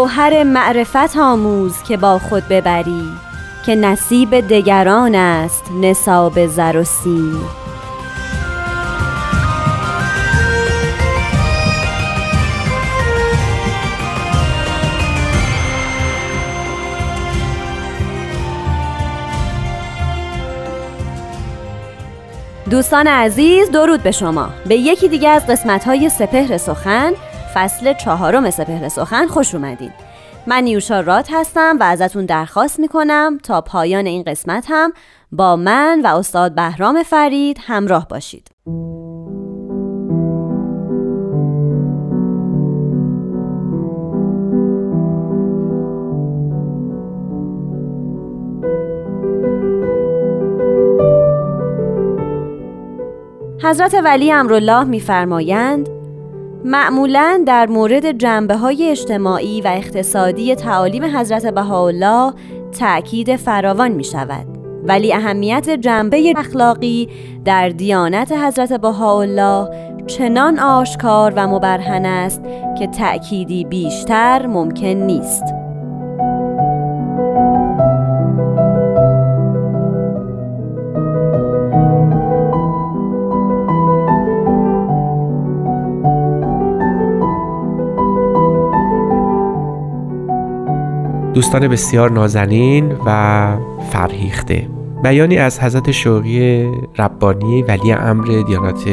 گوهر معرفت آموز که با خود ببری که نصیب دگران است نصاب زر و سیم. دوستان عزیز درود به شما. به یکی دیگه از قسمت های سپهر سخن فصل چهارم سپهر سخن خوش اومدین. من نیوشا رات هستم و ازتون درخواست می‌کنم تا پایان این قسمت هم با من و استاد بهرام فرید همراه باشید. حضرت ولی امرالله میفرمایند معمولا در مورد جنبه های اجتماعی و اقتصادی تعالیم حضرت بهاءالله تأکید فراوان می شود ولی اهمیت جنبه اخلاقی در دیانت حضرت بهاءالله چنان آشکار و مبرهن است که تأکیدی بیشتر ممکن نیست. دوستان بسیار نازنین و فرهیخته. بیانی از حضرت شوقی ربانی ولی امر دیانت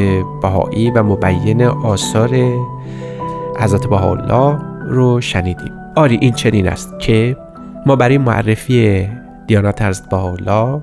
بهایی و مبین آثار حضرت بهاءالله رو شنیدیم. آری این چنین است که ما برای معرفی دیانت حضرت بهاءالله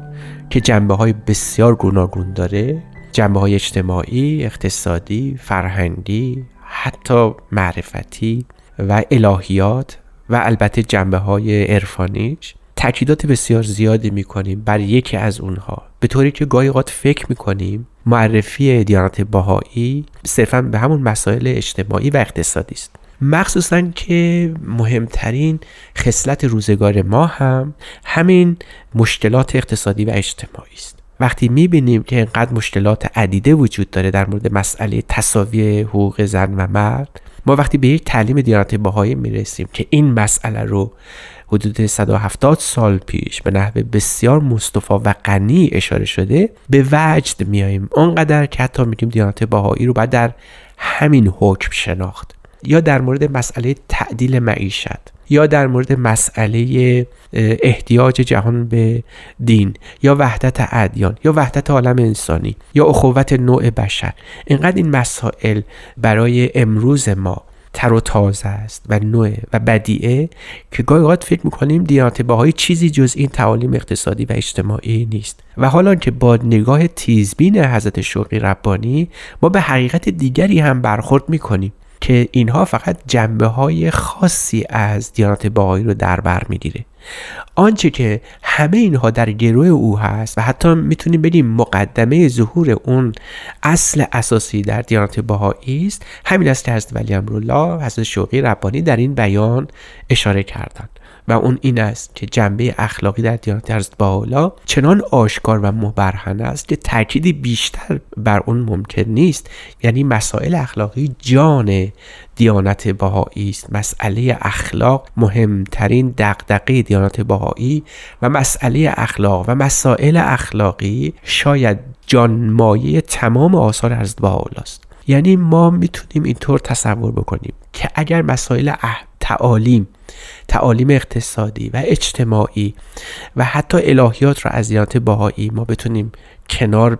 که جنبه های بسیار گوناگون داره جنبه های اجتماعی، اقتصادی، فرهنگی، حتی معرفتی و الهیات و البته جنبه های عرفانیش تاکیدات بسیار زیادی می‌کنیم بر یکی از اونها. به طوری که گاهی اوقات فکر می‌کنیم معرفی دیانت باهایی صرفا به همون مسائل اجتماعی و اقتصادی است. مخصوصا که مهمترین خصلت روزگار ما هم همین مشکلات اقتصادی و اجتماعی است. وقتی می‌بینیم که اینقدر مشکلات عدیده وجود داره در مورد مسئله تصاوی حقوق زن و مرد ما وقتی به یک تعلیم دیانت باهایی می‌رسیم که این مسئله رو حدود 170 سال پیش به نحو بسیار مصطفا و غنی اشاره شده به وجد میاییم اونقدر که حتی میگیم دیانت باهایی رو باید در همین حکم شناخت. یا در مورد مسئله تعدیل معیشت یا در مورد مسئله احتیاج جهان به دین یا وحدت ادیان یا وحدت عالم انسانی یا اخوت نوع بشر. اینقدر این مسائل برای امروز ما تر و تازه است و نوع و بدیعه که گاهی اوقات فکر می‌کنیم دیانت باهایی چیزی جز این تعالیم اقتصادی و اجتماعی نیست. و حالا که با نگاه تیزبین حضرت شوقی ربانی ما به حقیقت دیگری هم برخورد می‌کنیم. که اینها فقط جنبه های خاصی از دیانت باهایی رو در بر می‌گیره. آنچه که همه اینها در گروه او هست و حتی می‌تونیم بگیم مقدمه ظهور اون اصل اساسی در دیانت باهایی است همین است که حضرت ولی امرالله حضرت شوقی ربانی در این بیان اشاره کردند. و اون این است که جنبه اخلاقی در دیانت حضرت بهاءالله چنان آشکار و مبرهن است که تأکیدی بیشتر بر اون ممکن نیست. یعنی مسائل اخلاقی جان دیانت بهایی است. مسئله اخلاق مهمترین دغدغه دیانت بهایی و مسئله اخلاق و مسائل اخلاقی شاید جانمایه تمام آثار بهاءالله است یعنی ما می‌تونیم اینطور تصور بکنیم که اگر مسائل تعالیم تعالیم اقتصادی و اجتماعی و حتی الهیات را از دیانت باهایی ما بتونیم کنار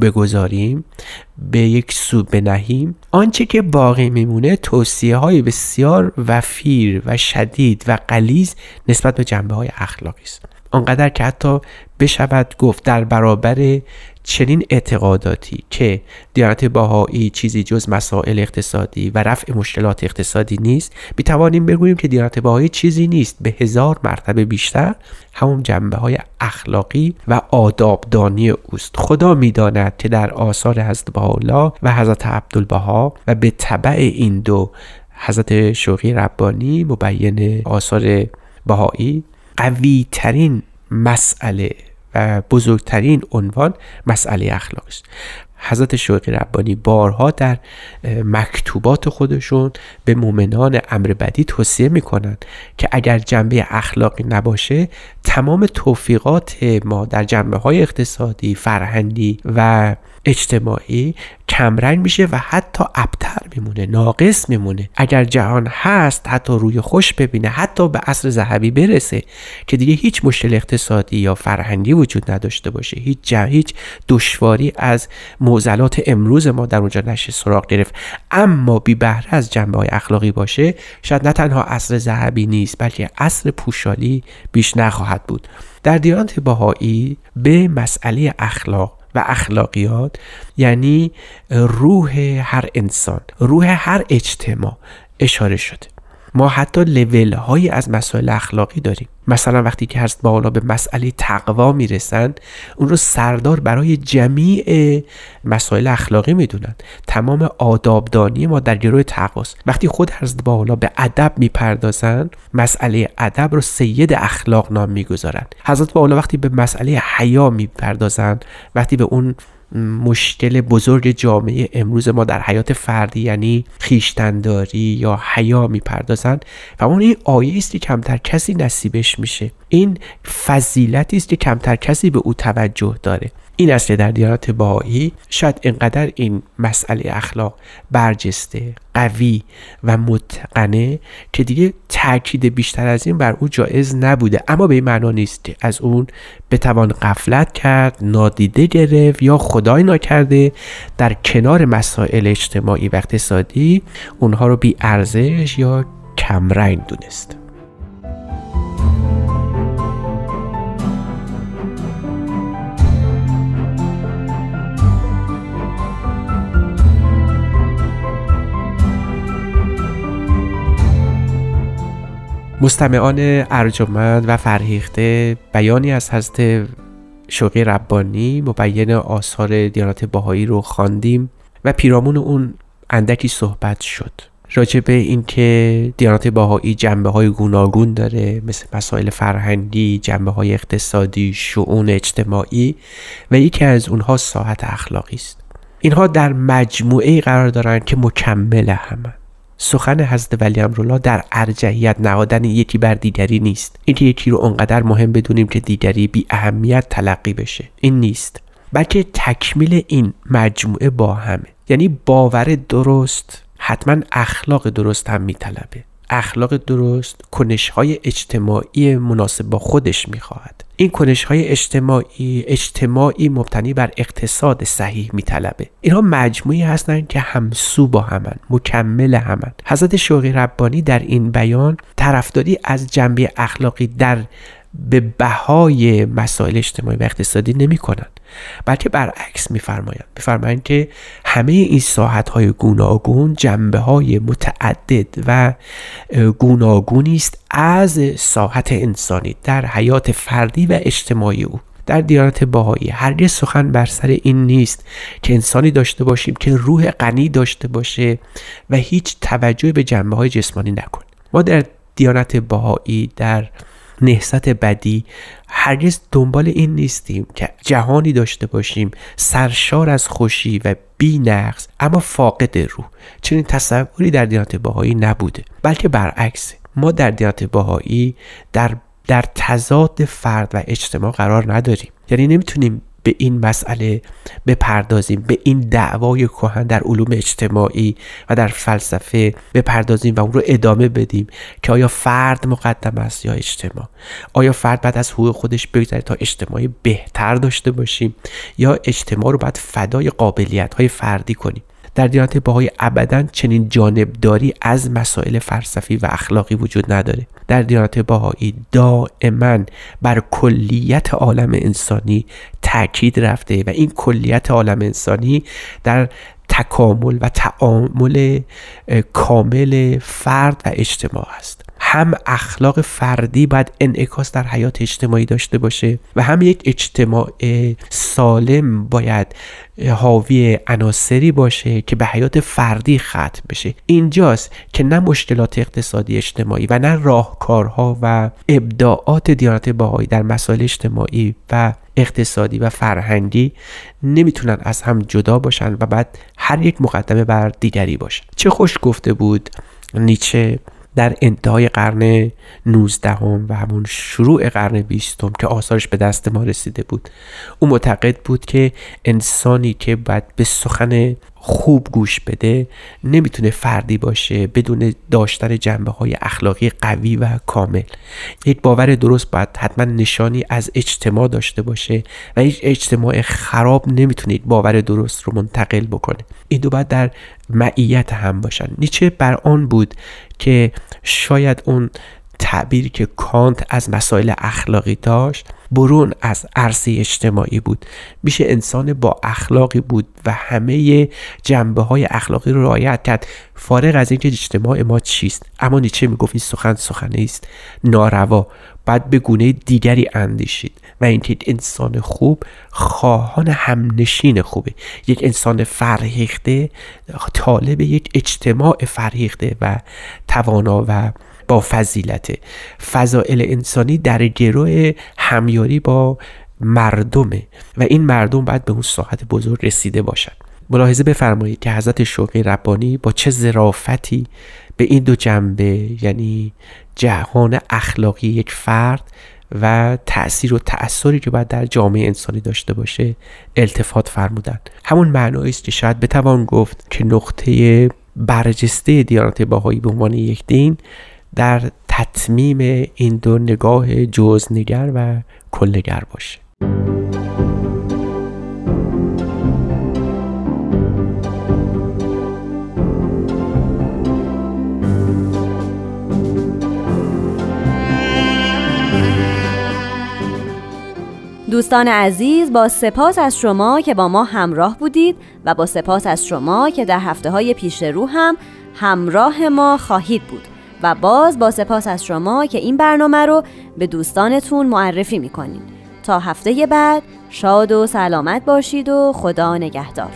بگذاریم به یک سو بنهیم. آنچه که باقی میمونه توصیه های بسیار وفیر و شدید و قلیز نسبت به جنبه های اخلاقی است. آنقدر که حتی بشود گفت در برابر چنین اعتقاداتی که دیانت باهایی چیزی جز مسائل اقتصادی و رفع مشکلات اقتصادی نیست توانیم بگوییم که دیانت باهایی چیزی نیست. به هزار مرتبه بیشتر همون جنبه های اخلاقی و آدابدانی اوست. خدا می‌داند که در آثار حضرت بهاءالله و حضرت عبدالبها و به طبع این دو حضرت شوقی ربانی مبین آثار بهایی قوی ترین مسئله و بزرگترین عنوان مسئله اخلاق است حضرت شوقی ربانی بارها در مکتوبات خودشون به مؤمنان امر بدی توصیه می‌کنن که اگر جنبه اخلاقی نباشه تمام توفیقات ما در جنبه های اقتصادی فرهنگی و اجتماعی کمرنگ میشه و حتی ابتر میمونه ناقص میمونه. اگر جهان هست حتی روی خوش ببینه حتی به عصر ذهبی برسه که دیگه هیچ مشکل اقتصادی یا فرهنگی وجود نداشته باشه. هیچ هیچ دشواری از معضلات امروز ما در اونجا نشه سراغ گرفت. اما بی بهره از جنبه های اخلاقی باشه شاید نه تنها عصر ذهبی نیست بلکه عصر پوشالی بیش نخواهد بود. در دیانت باهایی به مسئله اخلاق و اخلاقیات یعنی روح هر انسان روح هر اجتماع اشاره شده. ما حتی لول هایی از مسائل اخلاقی داریم. مثلا وقتی که هست بالا به مسئله تقوا می‌رسند اون رو سردار برای جمیع مسائل اخلاقی می‌دونن. تمام آدابدانی ما در گروه تقواست. وقتی خود حضرت بالا به ادب می‌پردازند مسئله ادب رو سید اخلاق نام می‌گذارند حضرت بالا وقتی به مسئله حیا می‌پردازند وقتی به اون مشکل بزرگ جامعه امروز ما در حیات فردی یعنی خیشتنداری یا حیا می‌پردازند. و اون این آیه است که کمتر کسی نصیبش میشه. این فضیلتی است که کمتر کسی به او توجه داره. این است که در دیانت باهایی شاید اینقدر این مسئله اخلاق برجسته قوی و متقنه که دیگه تاکید بیشتر از این بر او جایز نبوده. اما به این معنا نیست که از اون بتوان قفلت کرد نادیده گرفت یا خدای ناکرده. در کنار مسائل اجتماعی و اقتصادی اونها رو بی ارزش یا کمرنگ دونست. مستمعان ارجمند و فرهیخته بیانی از حضرت شوقی ربانی مبین آثار دیانات باهایی رو خواندیم و پیرامون اون اندکی صحبت شد. راجع به اینکه دیانات باهایی جنبه های گوناگون داره مثل مسائل فرهنگی جنبه های اقتصادی شعون اجتماعی و یکی از اونها ساحت اخلاقی است. اینها در مجموعه قرار دارند که مکمل همه. سخن حضرت ولی امرالله در ارجحیت نهادن یکی بر دیگری نیست. اینکه یکی رو اونقدر مهم بدونیم که دیگری بی اهمیت تلقی بشه. این نیست. بلکه تکمیل این مجموعه با همه. یعنی باور درست حتما اخلاق درست هم میطلبه. اخلاق درست کنش های اجتماعی مناسب با خودش می‌خواهد. این کنش های اجتماعی اجتماعی مبتنی بر اقتصاد صحیح میطلبه. اینها مجموعی هستند که همسو با همن مکمل همن. حضرت شوقی ربانی در این بیان طرفداری از جنبه اخلاقی در به بهای مسائل اجتماعی و اقتصادی نمی کنند بلکه برعکس میفرمایند میفرمایند که همه این ساحت های گوناگون جنبه های متعدد و گوناگونی است از ساحت انسانی در حیات فردی و اجتماعی او. در دیانت باهایی هرگز سخن بر سر این نیست که انسانی داشته باشیم که روح غنی داشته باشه و هیچ توجه به جنبه های جسمانی نکنه. ما در دیانت باهایی در نهست بدی هرگز دنبال این نیستیم که جهانی داشته باشیم سرشار از خوشی و بی نقص اما فاقد روح. چنین تصوری در دیانت باهایی نبوده بلکه برعکس. ما در دیانت باهایی در در تضاد فرد و اجتماع قرار نداریم. یعنی نمی‌تونیم به این مسئله بپردازیم به این دعوای کهن در علوم اجتماعی و در فلسفه بپردازیم و اون رو ادامه بدیم که آیا فرد مقدم است یا اجتماع؟ آیا فرد بعد از حقوق خودش بگذره تا اجتماعی بهتر داشته باشیم؟ یا اجتماع رو باید فدای قابلیت های فردی کنیم؟ در دیانت باهای ابدا چنین جانبداری از مسائل فلسفی و اخلاقی وجود نداره. در دیانت باهایی دائما بر کلیت عالم انسانی تاکید رفته و این کلیت عالم انسانی در تکامل و تعامل کامل فرد و اجتماع است. هم اخلاق فردی باید انعکاس در حیات اجتماعی داشته باشه و هم یک اجتماع سالم باید حاوی عناصری باشه که به حیات فردی ختم بشه. اینجاست که نه مشکلات اقتصادی اجتماعی و نه راهکارها و ابداعات دیانت باهایی در مسائل اجتماعی و اقتصادی و فرهنگی نمی‌تونن از هم جدا باشن و بعد هر یک مقدمه بر دیگری باشه. چه خوش گفته بود نیچه در انتهای قرن 19 هم و همون شروع قرن 20 که آثارش به دست ما رسیده بود. او معتقد بود که انسانی که باید به سخن خوب گوش بده نمی‌تونه فردی باشه بدون داشتن جنبه های اخلاقی قوی و کامل. یک باور درست باید حتما نشانی از اجتماع داشته باشه و هیچ اجتماع خراب نمی‌تونه یک باور درست رو منتقل بکنه. این دو باید در معیت هم باشن. نیچه بر آن بود که شاید اون تعبیری که کانت از مسائل اخلاقی داشت برون از عرصه اجتماعی بود. میشه انسان با اخلاقی بود و همه جنبه های اخلاقی رو رعایت کرد. فارغ از اینکه اجتماع ما چیست اما نیچه می‌گفت این سخن سخنه است ناروا. باید به گونه دیگری اندیشید و اینکه انسان خوب خواهان همنشین خوبه. یک انسان فرهیخته طالب یک اجتماع فرهیخته و توانا و با فضیلت. فضائل انسانی در گروه همیاری با مردمه و این مردم باید به اون ساحت بزرگ رسیده باشد ملاحظه بفرمایید که حضرت شوقی ربانی با چه ظرافتی به این دو جنبه یعنی جهان اخلاقی یک فرد و تأثیر و تأثیری که باید در جامعه انسانی داشته باشه التفات فرمودن همون معنایی است که شاید بتوان گفت که نقطه برجسته دیانت باهایی به عنوان یک دین در تطمیم این دو نگاه جزنگر و کلنگر باشه. دوستان عزیز با سپاس از شما که با ما همراه بودید و با سپاس از شما که در هفته های پیش رو هم همراه ما خواهید بود. و باز با سپاس از شما که این برنامه رو به دوستانتون معرفی می‌کنید تا هفته بعد شاد و سلامت باشید و خدا نگهدار.